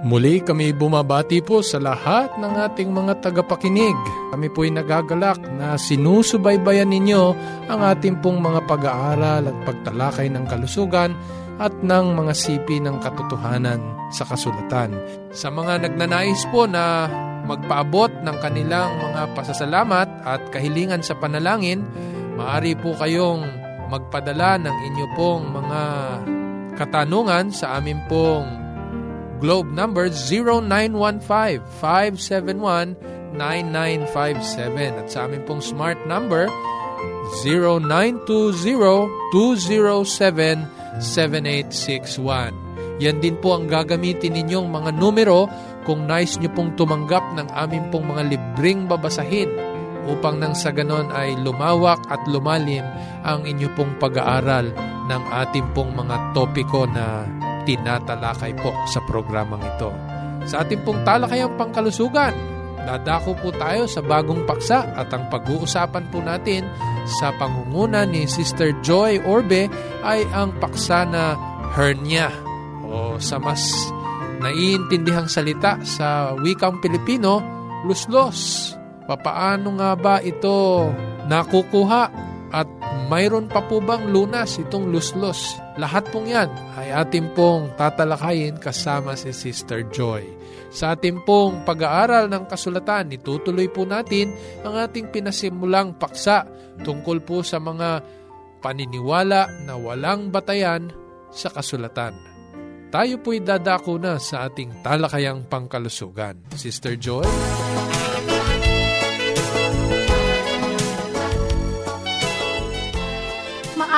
Muli kami bumabati po sa lahat ng ating mga tagapakinig. Kami po'y nagagalak na sinusubaybayan ninyo ang ating pong mga pag-aaral at pagtalakay ng kalusugan at ng mga sipi ng katotohanan sa kasulatan. Sa mga nagnanais po na magpaabot ng kanilang mga pasasalamat at kahilingan sa panalangin, maaari po kayong magpadala ng inyo pong mga katanungan sa amin pong globe number 0915-571-9957 at sa amin pong smart number 0920-207-7861. Yan din po ang gagamitin ninyong mga numero kung nais nyo pong tumanggap ng amin pong mga libreng babasahin upang nang sa ganon ay lumawak at lumalim ang inyo pong pag-aaral ng ating pong mga topiko na tinatalakay po sa programang ito. Sa ating pong talakayang pangkalusugan, dadako po tayo sa bagong paksa at ang pag-uusapan po natin sa pangunguna ni Sister Joy Orbe ay ang paksa na hernia o sa mas naiintindihang salita sa wikang Pilipino, luslos. Papaano nga ba ito nakukuha at mayroon pa po bang lunas itong luslos? Lahat pong yan ay ating pong tatalakayin kasama si Sister Joy. Sa ating pong pag-aaral ng kasulatan, itutuloy po natin ang ating pinasimulang paksa tungkol po sa mga paniniwala na walang batayan sa kasulatan. Tayo po'y dadako na sa ating talakayang pangkalusugan. Sister Joy?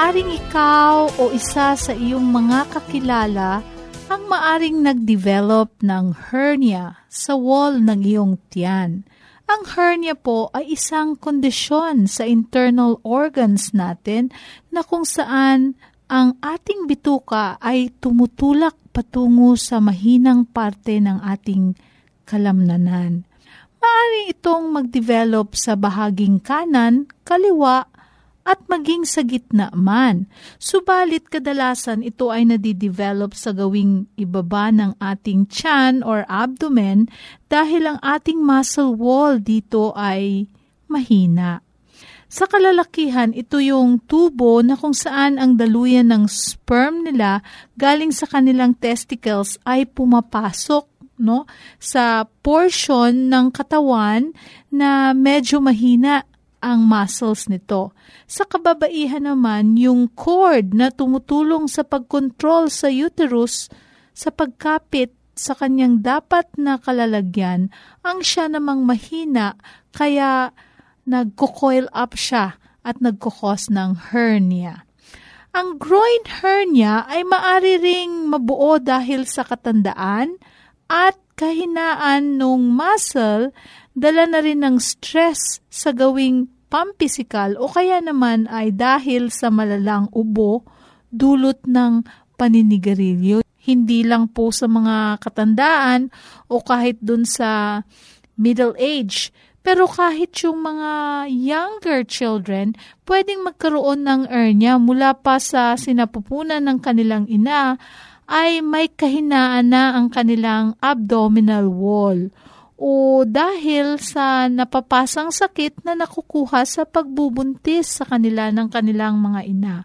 Maaring ikaw o isa sa iyong mga kakilala ang maaring nag-develop ng hernia sa wall ng iyong tiyan. Ang hernia po ay isang kondisyon sa internal organs natin na kung saan ang ating bituka ay tumutulak patungo sa mahinang parte ng ating kalamnanan. Maaari itong mag-develop sa bahaging kanan, kaliwa, at maging sa gitna man. Subalit kadalasan ito ay nadidevelop sa gawing ibaba ng ating chan or abdomen dahil ang ating muscle wall dito ay mahina. Sa kalalakihan, ito yung tubo na kung saan ang daluyan ng sperm nila galing sa kanilang testicles ay pumapasok no sa portion ng katawan na medyo mahina ang muscles nito. Sa kababaihan naman, yung cord na tumutulong sa pagkontrol sa uterus sa pagkapit sa kanyang dapat na kalalagyan, ang siya namang mahina kaya nagko-coil up siya at nagkukos ng hernia. Ang groin hernia ay maari ring mabuo dahil sa katandaan at kahinaan ng muscle dala na rin ng stress sa gawing pampisikal o kaya naman ay dahil sa malalang ubo dulot ng paninigarilyo. Hindi lang po sa mga katandaan o kahit dun sa middle age, pero kahit yung mga younger children, pwedeng magkaroon ng hernia mula pa sa sinapupunan ng kanilang ina ay may kahinaan na ang kanilang abdominal wall o dahil sa napapasang sakit na nakukuha sa pagbubuntis sa kanila ng kanilang mga ina.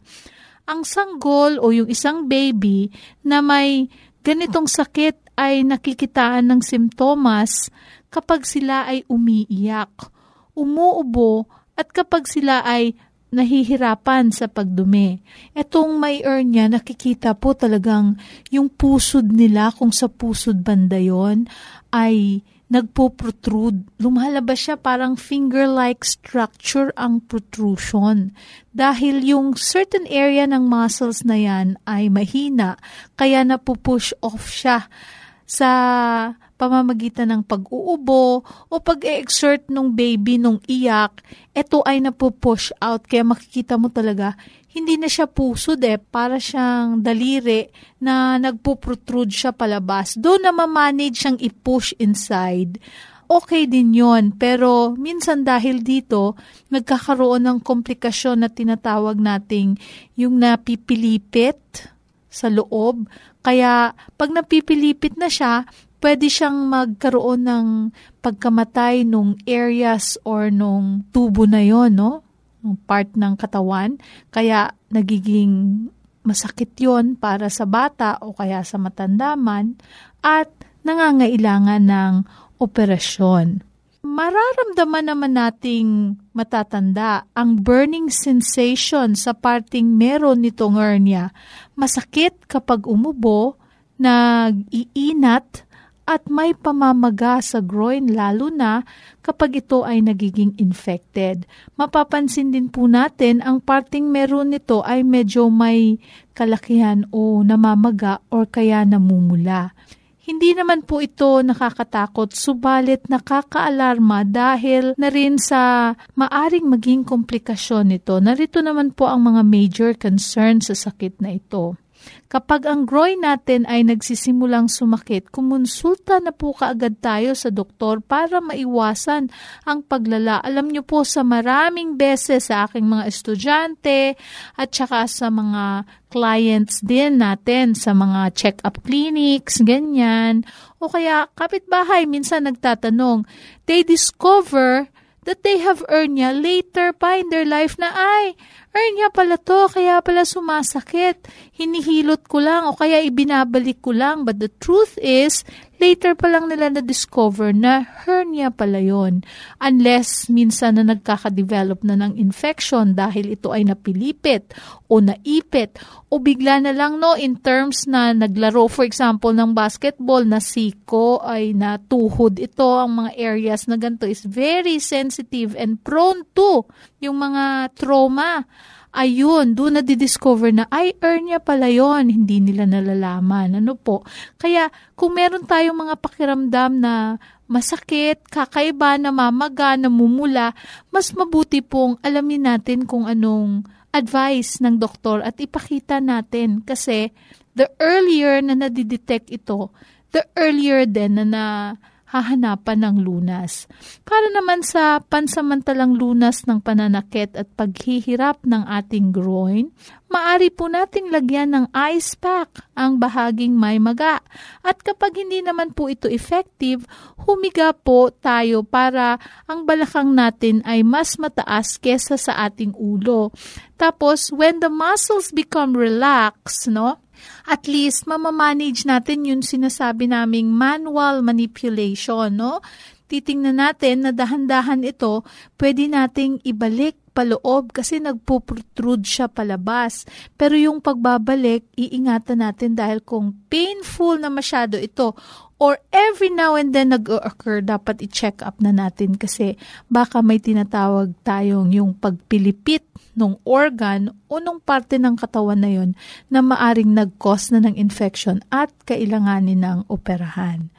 Ang sanggol o yung isang baby na may ganitong sakit ay nakikitaan ng simptomas kapag sila ay umiiyak, umuubo at kapag sila ay nahihirapan sa pagdumi. Etong may hernia, nakikita po talagang yung pusod nila, kung sa pusod banda yon ay nagpo-protrude. Lumalabas siya parang finger-like structure ang protrusion. Dahil yung certain area ng muscles na yan ay mahina, kaya napupush off siya sa pamamagitan ng pag-uubo o pag-exert nung baby nung iyak, ito ay napupush out. Kaya makikita mo talaga, hindi na siya pusod eh, para siyang daliri na nagpo-protrude siya palabas. Doon na ma-manage siyang i-push inside okay din yon Pero minsan dahil dito, nagkakaroon ng komplikasyon na tinatawag nating yung napipilipit sa loob. Kaya pag napipilipit na siya, pwede siyang magkaroon ng pagkamatay nung areas or nung tubo na yon no? part ng katawan. Kaya nagiging masakit yon para sa bata o kaya sa matandaman at nangangailangan ng operasyon. Mararamdaman naman nating matatanda ang burning sensation sa parting meron nitong hernia. Masakit kapag umubo, nag-iinat, at may pamamaga sa groin lalo na kapag ito ay nagiging infected. Mapapansin din po natin ang parting meron nito ay medyo may kalakihan o namamaga or kaya namumula. Hindi naman po ito nakakatakot, subalit nakakaalarma dahil na rin sa maaring maging komplikasyon nito. Narito naman po ang mga major concerns sa sakit na ito. Kapag ang groin natin ay nagsisimulang sumakit, kumonsulta na po kaagad tayo sa doktor para maiwasan ang paglala. Alam niyo po sa maraming beses sa aking mga estudyante at saka sa mga clients din natin sa mga check-up clinics, ganyan. O kaya kapitbahay minsan nagtatanong, they discover that they have hernia later pa in their life na ay, hernia pala to, kaya pala sumasakit. Hinihilot ko lang o kaya ibinabalik ko lang. But the truth is, later pa lang nila na-discover na hernia pala yon. Unless minsan na nagkaka-develop na ng infection dahil ito ay napilipit o naipit o bigla na lang no in terms na naglaro for example ng basketball na siko ay natuhod ito ang mga areas na ganito is very sensitive and prone to yung mga trauma ayun, doon na discover na, ay, hernia pala yon hindi nila nalalaman. Ano po? Kaya, kung meron tayong mga pakiramdam na masakit, kakaiba, namamaga, namumula, mas mabuti pong alamin natin kung anong advice ng doktor at ipakita natin kasi the earlier na nadidetect ito, the earlier din na na hahanapan ng lunas. Para naman sa pansamantalang lunas ng pananakit at paghihirap ng ating groin, maari po nating lagyan ng ice pack ang bahaging may maga. At kapag hindi naman po ito effective, humiga po tayo para ang balakang natin ay mas mataas kesa sa ating ulo. Tapos, when the muscles become relaxed, no? At least mamamanage natin yung sinasabi naming manual manipulation, no? Titingnan natin na dahan-dahan ito, pwede nating ibalik paloob kasi nagpo-protrude siya palabas. Pero yung pagbabalik, iingatan natin dahil kung painful na masyado ito or every now and then nag-occur, dapat i-check up na natin kasi baka may tinatawag tayong yung pagpilipit ng organ o nung parte ng katawan na yon na maaring nag-cause na ng infection at kailanganin ng operahan.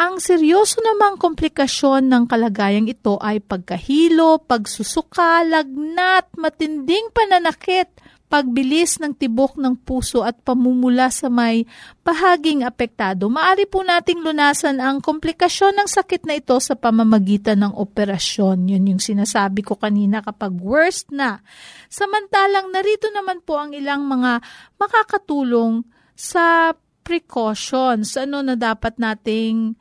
Ang seryoso namang komplikasyon ng kalagayang ito ay pagkahilo, pagsusuka, lagnat, matinding pananakit, pagbilis ng tibok ng puso at pamumula sa may bahaging apektado, maari po nating lunasan ang komplikasyon ng sakit na ito sa pamamagitan ng operasyon. Yun yung sinasabi ko kanina kapag worst na. Samantalang narito naman po ang ilang mga makakatulong sa precautions, ano na dapat nating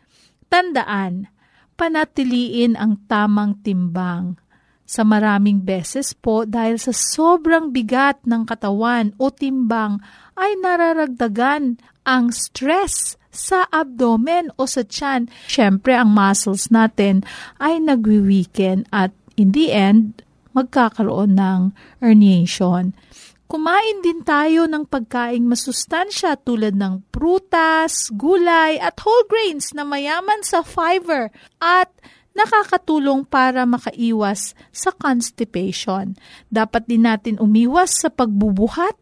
tandaan, panatiliin ang tamang timbang sa maraming beses po dahil sa sobrang bigat ng katawan o timbang ay nararagdagan ang stress sa abdomen o sa tiyan. Siyempre, ang muscles natin ay nagwi-weaken at in the end, magkakaroon ng herniation. Kumain din tayo ng pagkaing masustansya tulad ng prutas, gulay at whole grains na mayaman sa fiber at nakakatulong para makaiwas sa constipation. Dapat din natin umiwas sa pagbubuhat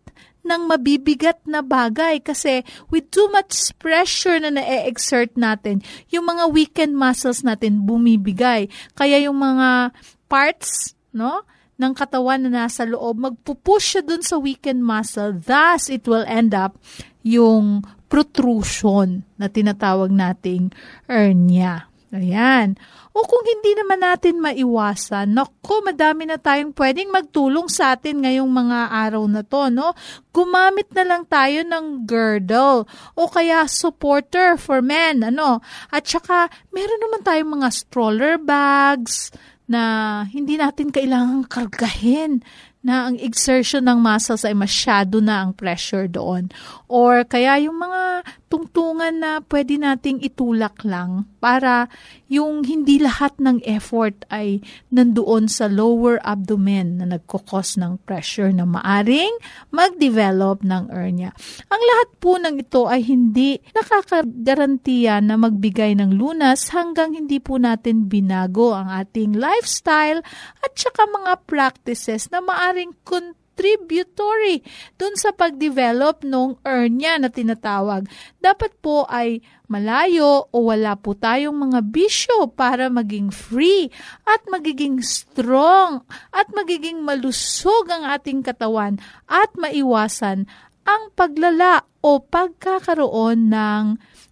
ng mabibigat na bagay kasi with too much pressure na na-exert natin, yung mga weakened muscles natin bumibigay. Kaya yung mga parts, no? ng katawan na nasa loob, magpupush siya dun sa weakened muscle. Thus, it will end up yung protrusion na tinatawag nating hernia. Ayan. O kung hindi naman natin maiwasan, naku, madami na tayong pwedeng magtulong sa atin ngayong mga araw na to, no? Gumamit na lang tayo ng girdle o kaya supporter for men, ano? At saka, meron naman tayong mga stroller bags na hindi natin kailangang kargahin na ang exertion ng muscles ay masyado na ang pressure doon. Or kaya yung mga tungtungan na pwede nating itulak lang para yung hindi lahat ng effort ay nandoon sa lower abdomen na nagkukos ng pressure na maaring mag-develop ng hernia. Ang lahat po ng ito ay hindi nakakagarantiya na magbigay ng lunas hanggang hindi po natin binago ang ating lifestyle at saka mga practices na maaring contributory dun sa pag-develop ng hernia na tinatawag. Dapat po ay malayo o wala po tayong mga bisyo para maging free at magiging strong at magiging malusog ang ating katawan at maiwasan ang paglala o pagkakaroon ng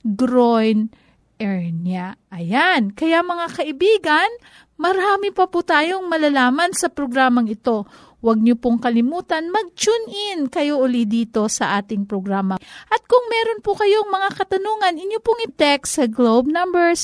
groin hernia. Ayan. Kaya mga kaibigan, marami pa po tayong malalaman sa programang ito. Huwag niyo pong kalimutan mag-tune in kayo uli dito sa ating programa. At kung meron po kayong mga katanungan, inyo pong i-text sa globe number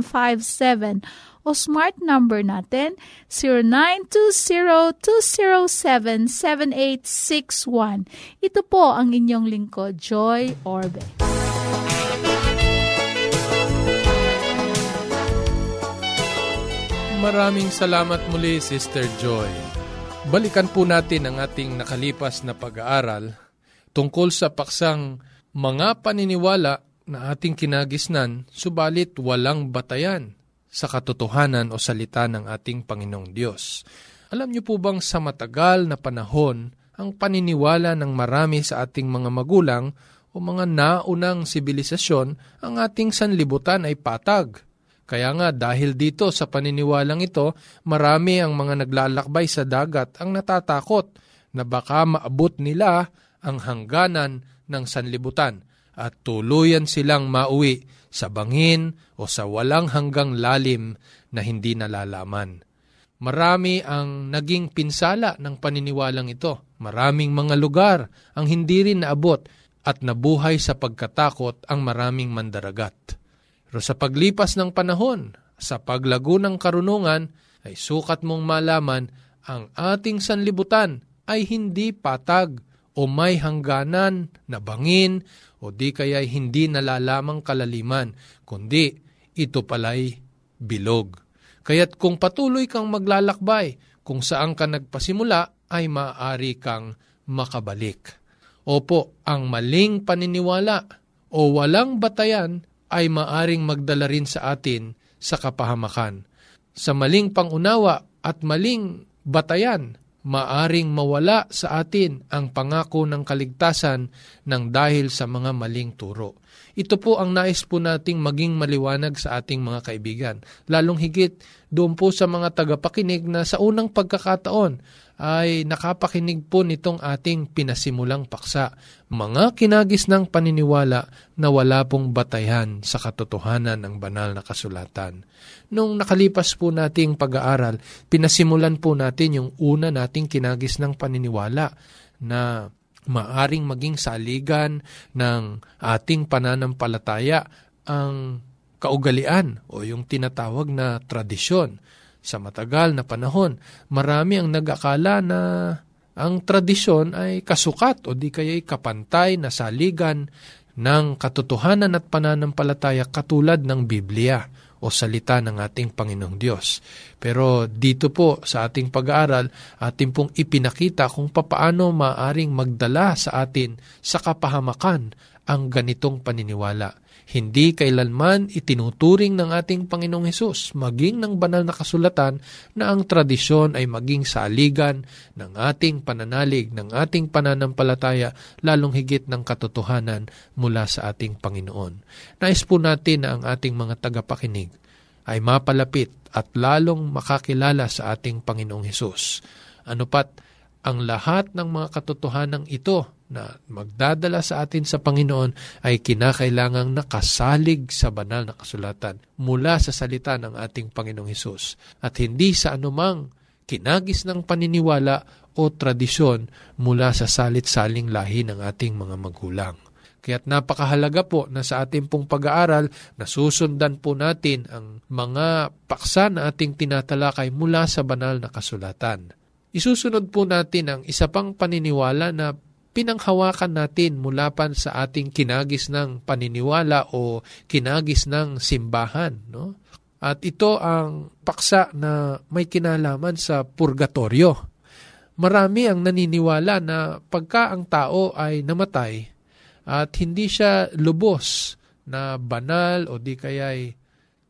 0915-571-9957 o smart number natin 0920-207-7861. Ito po ang inyong lingkod, Joy Orbe. Maraming salamat muli, Sister Joy. Balikan po natin ang ating nakalipas na pag-aaral tungkol sa paksang mga paniniwala na ating kinagisnan, subalit walang batayan sa katotohanan o salita ng ating Panginoong Diyos. Alam niyo po bang sa matagal na panahon, ang paniniwala ng marami sa ating mga magulang o mga naunang sibilisasyon, ang ating sanlibutan ay patag kaya nga dahil dito sa paniniwalang ito, marami ang mga naglalakbay sa dagat ang natatakot na baka maabot nila ang hangganan ng sanlibutan at tuluyan silang mauwi sa bangin o sa walang hanggang lalim na hindi nalalaman. Marami ang naging pinsala ng paniniwalang ito. Maraming mga lugar ang hindi rin naabot at nabuhay sa pagkatakot ang maraming mandaragat. Pero sa paglipas ng panahon, sa paglago ng karunungan, ay sukat mong malaman ang ating sanlibutan ay hindi patag o may hangganan na bangin o di kaya hindi nalalamang kalaliman, kundi ito pala'y bilog. Kaya't kung patuloy kang maglalakbay, kung saan ka nagpasimula, ay maaari kang makabalik. Opo, ang maling paniniwala o walang batayan ay maaring magdala rin sa atin sa kapahamakan. Sa maling pangunawa at maling batayan, maaring mawala sa atin ang pangako ng kaligtasan ng dahil sa mga maling turo. Ito po ang nais po nating maging maliwanag sa ating mga kaibigan. Lalong higit doon po sa mga tagapakinig na sa unang pagkakataon ay nakapakinig po nitong ating pinasimulang paksa. Mga kinagis ng paniniwala na wala pong batayan sa katotohanan ng banal na kasulatan. Nung nakalipas po nating pag-aaral, pinasimulan po natin yung una nating kinagis ng paniniwala na maaring maging saligan ng ating pananampalataya ang kaugalian o yung tinatawag na tradisyon sa matagal na panahon, marami ang nag-akala na ang tradisyon ay kasukat o di kaya'y kapantay na saligan ng katotohanan at pananampalataya katulad ng Biblia o salita ng ating Panginoong Diyos. Pero dito po sa ating pag-aaral, ating pong ipinakita kung papaano maaring magdala sa atin sa kapahamakan ang ganitong paniniwala. Hindi kailanman itinuturing ng ating Panginoong Hesus, maging ng banal na kasulatan, na ang tradisyon ay maging saligan ng ating pananalig, ng ating pananampalataya, lalong higit ng katotohanan mula sa ating Panginoon. Nais po natin na ang ating mga tagapakinig ay mapalapit at lalong makakilala sa ating Panginoong Hesus. Ano pat, ang lahat ng mga katotohanan ito na magdadala sa atin sa Panginoon ay kinakailangang nakasalig sa banal na kasulatan mula sa salita ng ating Panginoong Hesus at hindi sa anumang kinagis ng paniniwala o tradisyon mula sa salit-saling lahi ng ating mga magulang. Kaya't napakahalaga po na sa ating pong pag-aaral, nasusundan po natin ang mga paksa na ating tinatalakay mula sa banal na kasulatan. Isusunod po natin ang isa pang paniniwala na pinanghawakan natin mula pa sa ating kinagis ng paniniwala o kinagis ng simbahan. No? At ito ang paksa na may kinalaman sa purgatorio. Marami ang naniniwala na pagka ang tao ay namatay at hindi siya lubos na banal o di kaya'y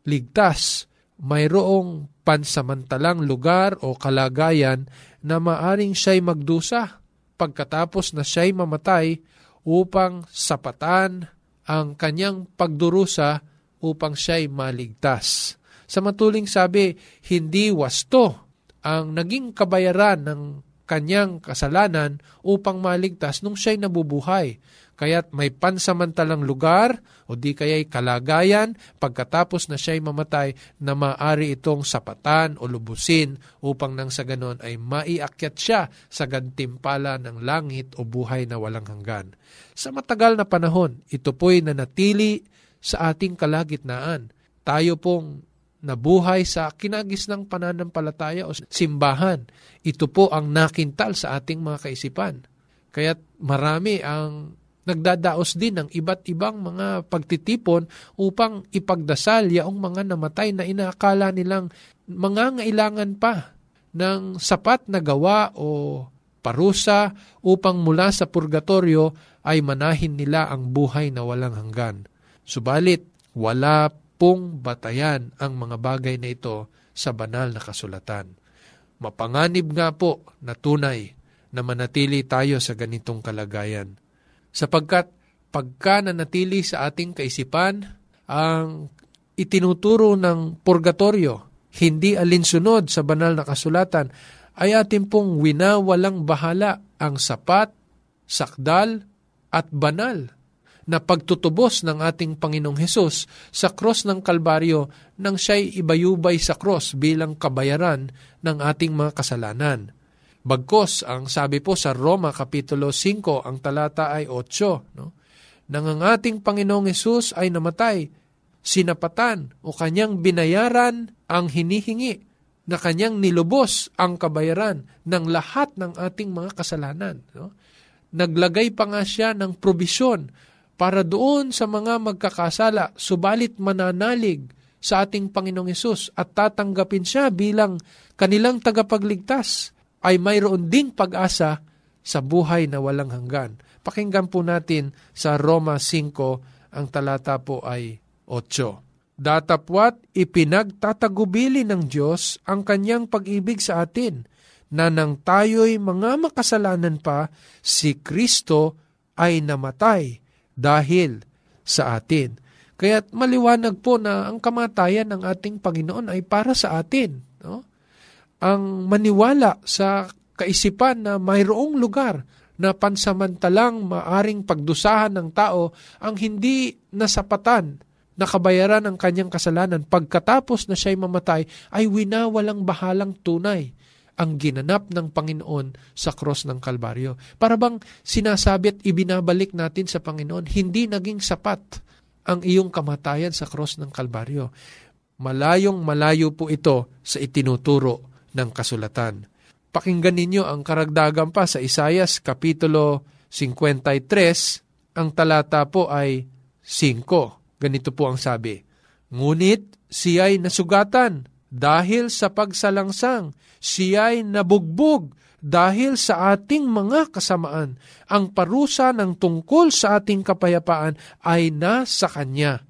ligtas, mayroong pansamantalang lugar o kalagayan na maaring siya'y magdusa pagkatapos na siya'y mamatay upang sapatan ang kanyang pagdurusa upang siya'y maligtas. Sa matuling sabi, hindi wasto ang naging kabayaran ng kanyang kasalanan upang maligtas nung siya'y nabubuhay. Kaya't may pansamantalang lugar o di kaya'y kalagayan pagkatapos na siya'y mamatay na maari itong sapatan o lubusin upang nang sa ganon ay maiakyat siya sa gantimpala ng langit o buhay na walang hanggan. Sa matagal na panahon, ito po'y nanatili sa ating kalagitnaan. Tayo pong nabuhay sa kinagis ng pananampalataya o simbahan. Ito po ang nakintal sa ating mga kaisipan. Kaya't marami ang nagdadaos din ng iba't ibang mga pagtitipon upang ipagdasal yaong mga namatay na inaakala nilang mga ngailangan pa ng sapat na gawa o parusa upang mula sa purgatorio ay manahin nila ang buhay na walang hanggan. Subalit, wala pong batayan ang mga bagay na ito sa banal na kasulatan. Mapanganib nga po na tunay na manatili tayo sa ganitong kalagayan sapagkat pagka nanatili sa ating kaisipan ang itinuturo ng purgatorio, hindi alinsunod sa banal na kasulatan, ay atin pong winawalang bahala ang sapat, sakdal, at banal na pagtutubos ng ating Panginoong Hesus sa cross ng Kalbaryo nang siya'y ibayubay sa cross bilang kabayaran ng ating mga kasalanan. Bagkos, ang sabi po sa Roma Kapitulo 5, ang talata ay 8, no? nang ang ating Panginoong Yesus ay namatay, sinapatan o kanyang binayaran ang hinihingi na kanyang nilubos ang kabayaran ng lahat ng ating mga kasalanan. No? Naglagay pa nga siya ng probisyon para doon sa mga magkakasala, subalit mananalig sa ating Panginoong Yesus at tatanggapin siya bilang kanilang tagapagligtas ay mayroon ding pag-asa sa buhay na walang hanggan. Pakinggan po natin sa Roma 5, ang talata po ay 8. Datapwat ipinagtatagubili ng Diyos ang kanyang pag-ibig sa atin, na nang tayo'y mga makasalanan pa, si Kristo ay namatay dahil sa atin. Kaya't maliwanag po na ang kamatayan ng ating Panginoon ay para sa atin. No? Ang maniwala sa kaisipan na mayroong lugar na pansamantalang maaring pagdusahan ng tao ang hindi nasapatan na kabayaran ang kanyang kasalanan pagkatapos na siya'y mamatay ay winawalang bahalang tunay ang ginanap ng Panginoon sa cross ng Kalbaryo. Para bang sinasabi at ibinabalik natin sa Panginoon, hindi naging sapat ang iyong kamatayan sa cross ng Kalbaryo. Malayong malayo po ito sa itinuturo ng kasulatan. Pakinggan ninyo ang karagdagan pa sa Isayas Kapitulo 53, ang talata po ay 5. Ganito po ang sabi, Ngunit siya'y nasugatan dahil sa pagsalangsang, siya'y nabugbog dahil sa ating mga kasamaan. Ang parusa ng tungkol sa ating kapayapaan ay nasa Kanya.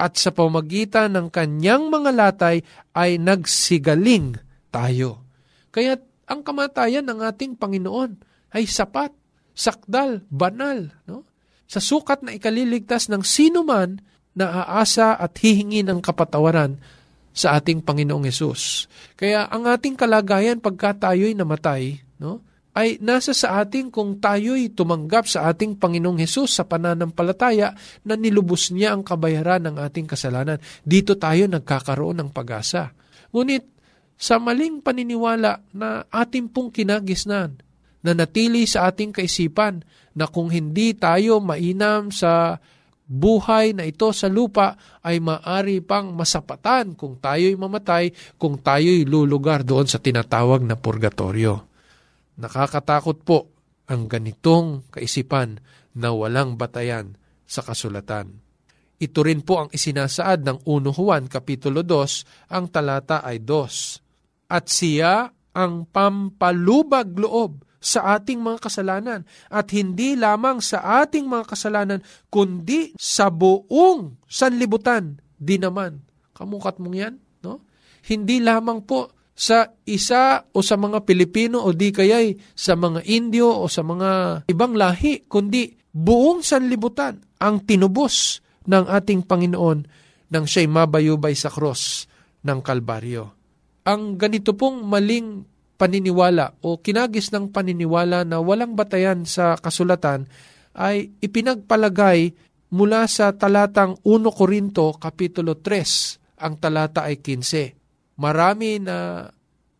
At sa pamagitan ng Kanyang mga latay ay nagsigaling tayo. Kaya ang kamatayan ng ating Panginoon ay sapat, sakdal, banal. No? Sa sukat na ikaliligtas ng sino man na aasa at hihingi ng kapatawaran sa ating Panginoong Yesus. Kaya ang ating kalagayan pagka tayo'y namatay, no, ay nasa sa ating kung tayo'y tumanggap sa ating Panginoong Hesus sa pananampalataya na nilubos niya ang kabayaran ng ating kasalanan. Dito tayo nagkakaroon ng pag-asa. Ngunit sa maling paniniwala na ating pong kinagisnan, na natili sa ating kaisipan na kung hindi tayo mainam sa buhay na ito sa lupa ay maari pang masapatan kung tayo'y mamatay, kung tayo'y lulugar doon sa tinatawag na purgatorio. Nakakatakot po ang ganitong kaisipan na walang batayan sa kasulatan. Ito rin po ang isinasaad ng 1 Juan Kapitulo 2, ang talata ay 2. At siya ang pampalubag loob sa ating mga kasalanan at hindi lamang sa ating mga kasalanan kundi sa buong sanlibutan din naman. Kamukat mong yan, no? Hindi lamang po sa isa o sa mga Pilipino o di kaya'y sa mga Indio o sa mga ibang lahi, kundi buong sanlibutan ang tinubos ng ating Panginoon nang siya'y mabayubay sa cross ng Kalbaryo. Ang ganito pong maling paniniwala o kinagis ng paniniwala na walang batayan sa kasulatan ay ipinagpalagay mula sa talatang 1 Korinto Kapitulo 3, ang talata ay 15. Marami na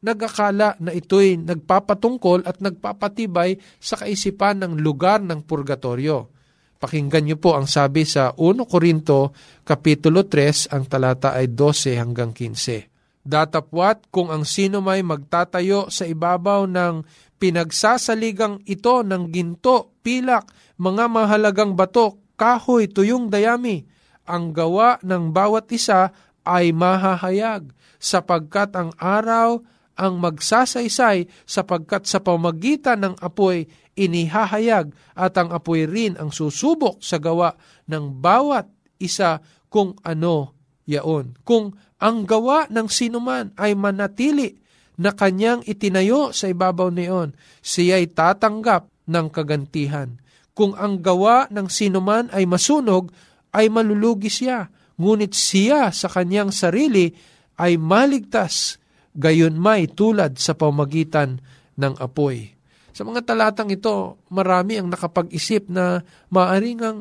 nagakala na ito'y nagpapatungkol at nagpapatibay sa kaisipan ng lugar ng purgatorio. Pakinggan niyo po ang sabi sa 1 Korinto Kapitulo 3, ang talata ay 12 hanggang 15. Datapwat kung ang sino may magtatayo sa ibabaw ng pinagsasaligang ito ng ginto, pilak, mga mahalagang bato, kahoy, tuyong dayami, ang gawa ng bawat isa ay mahahayag, sapagkat ang araw ang magsasaysay sapagkat sa pamagitan ng apoy inihahayag at ang apoy rin ang susubok sa gawa ng bawat isa kung ano yaon. Kung ang gawa ng sinuman ay manatili na kanyang itinayo sa ibabaw niyon, siya'y tatanggap ng kagantihan. Kung ang gawa ng sinuman ay masunog, ay malulugi siya, ngunit siya sa kanyang sarili ay maligtas, gayon may tulad sa pamagitan ng apoy. Sa mga talatang ito, marami ang nakapag-isip na maaring ang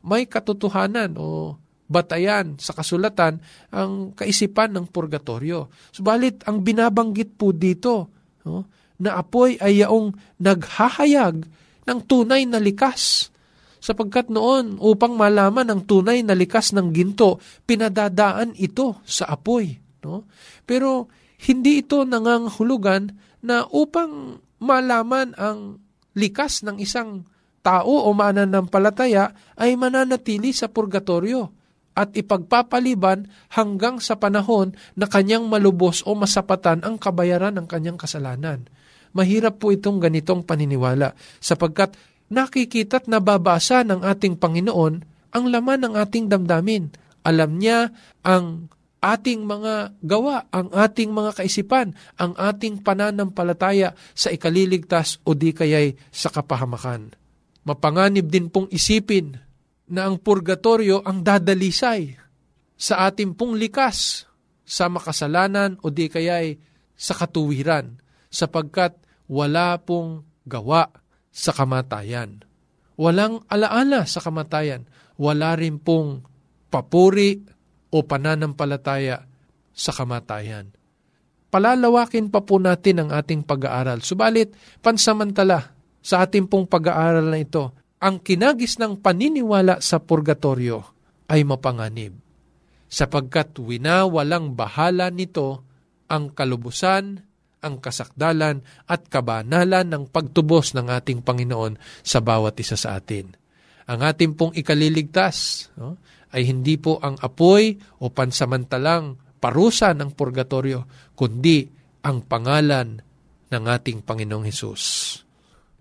may katotohanan o batayan sa kasulatan ang kaisipan ng purgatorio. Subalit, ang binabanggit po dito, no, na apoy ay yaong naghahayag ng tunay na likas. Sapagkat noon, upang malaman ang tunay na likas ng ginto, pinadadaan ito sa apoy. No? Pero hindi ito nanganghulugan na upang malaman ang likas ng isang tao o mananampalataya ay mananatili sa purgatorio at ipagpapaliban hanggang sa panahon na kanyang malubos o masapatan ang kabayaran ng kanyang kasalanan. Mahirap po itong ganitong paniniwala sapagkat nakikita at nababasa ng ating Panginoon ang laman ng ating damdamin. Alam niya ang ating mga gawa, ang ating mga kaisipan, ang ating pananampalataya sa ikaliligtas o di kaya'y sa kapahamakan. Mapanganib din pong isipin na ang purgatorio ang dadalisay sa ating pong likas sa makasalanan o di kaya'y sa katuwiran sapagkat wala pong gawa sa kamatayan. Walang alaala sa kamatayan. Wala rin pong papuri o pananampalataya sa kamatayan. Palalawakin pa po natin ang ating pag-aaral. Subalit, pansamantala sa ating pong pag-aaral na ito, ang kinagis ng paniniwala sa purgatorio ay mapanganib, sapagkat winawalang bahala nito ang kalubusan, ang kasakdalan at kabanalan ng pagtubos ng ating Panginoon sa bawat isa sa atin. Ang ating pong ikaliligtas, no? ay hindi po ang apoy o pansamantalang parusa ng purgatorio, kundi ang pangalan ng ating Panginoong Hesus.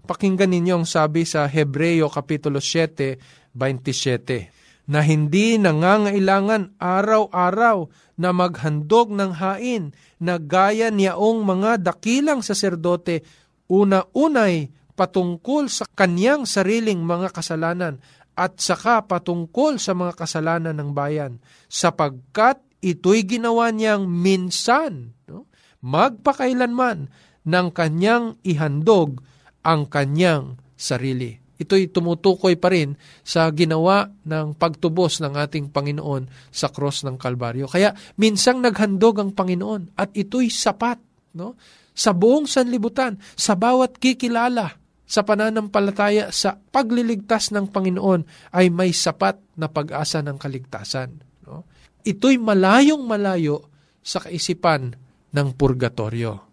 Pakinggan ninyo ang sabi sa Hebreo Kapitulo 7, 27, na hindi nangangailangan araw-araw na maghandog ng hain na gaya niyaong mga dakilang saserdote una-unay patungkol sa kanyang sariling mga kasalanan at saka patungkol sa mga kasalanan ng bayan sapagkat ito'y ginawa niyang minsan, no? magpakailanman ng kanyang ihandog ang kanyang sarili. Ito'y tumutukoy pa rin sa ginawa ng pagtubos ng ating Panginoon sa cross ng Kalbaryo. Kaya minsang naghandog ang Panginoon at ito'y sapat no? sa buong sanlibutan, sa bawat kikilala sa pananampalataya sa pagliligtas ng Panginoon ay may sapat na pag-asa ng kaligtasan. No? Ito'y malayong malayo sa kaisipan ng purgatorio.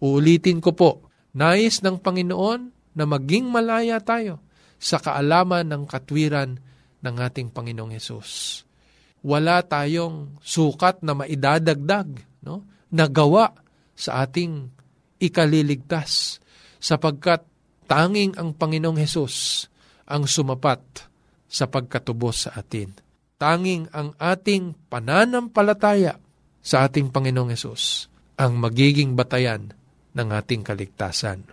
Uulitin ko po, Nais ng Panginoon na maging malaya tayo sa kaalaman ng katwiran ng ating Panginoong Yesus. Wala tayong sukat na maidadagdag no, na gawa sa ating ikaliligtas sapagkat tanging ang Panginoong Hesus ang sumapat sa pagkatubos sa atin. Tanging ang ating pananampalataya sa ating Panginoong Hesus ang magiging batayan ng ating kaligtasan.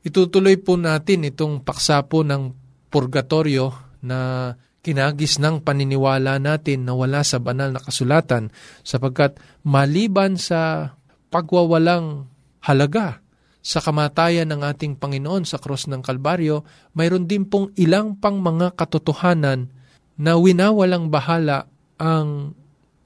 Itutuloy po natin itong paksa po ng purgatorio na kinagis ng paniniwala natin na wala sa banal na kasulatan sapagkat maliban sa pagwawalang halaga sa kamatayan ng ating Panginoon sa krus ng Kalbaryo, mayroon din pong ilang pang mga katotohanan na winawalang bahala ang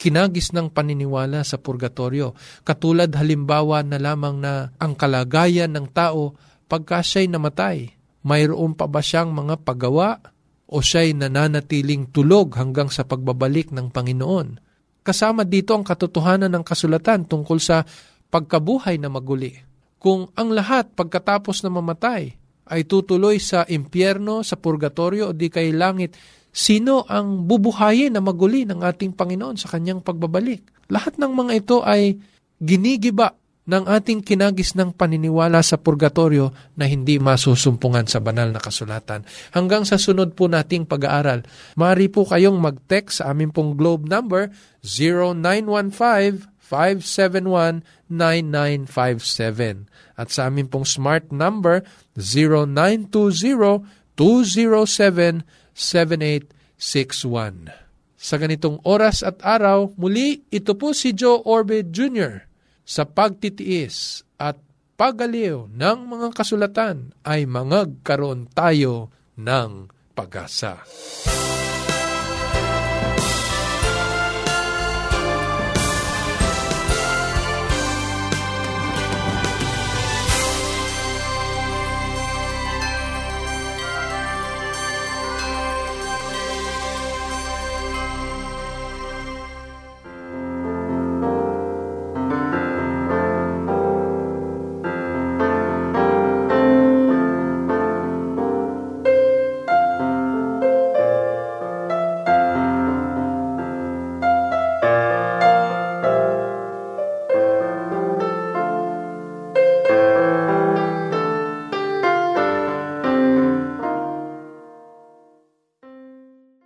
kinagis ng paniniwala sa purgatorio. Katulad halimbawa na lamang na ang kalagayan ng tao pagka siya'y namatay. Mayroon pa ba siyang mga paggawa o siya'y nananatiling tulog hanggang sa pagbabalik ng Panginoon? Kasama dito ang katotohanan ng kasulatan tungkol sa pagkabuhay na maguli. Kung ang lahat pagkatapos na mamatay ay tutuloy sa impyerno, sa purgatorio o di kay langit, Sino ang bubuhayin na maguli ng ating Panginoon sa kanyang pagbabalik? Lahat ng mga ito ay ginigiba ng ating kinagis ng paniniwala sa purgatorio na hindi masusumpungan sa banal na kasulatan. Hanggang sa sunod po nating pag-aaral, maaari po kayong mag-text sa aming pong globe number 0915-571-9957 at sa aming pong smart number 0920 207 7861. Sa ganitong oras at araw, muli ito po si Joe Orbe Jr. sa pagtitiis at pagaliw ng mga kasulatan ay mangagkaroon tayo ng pag-asa.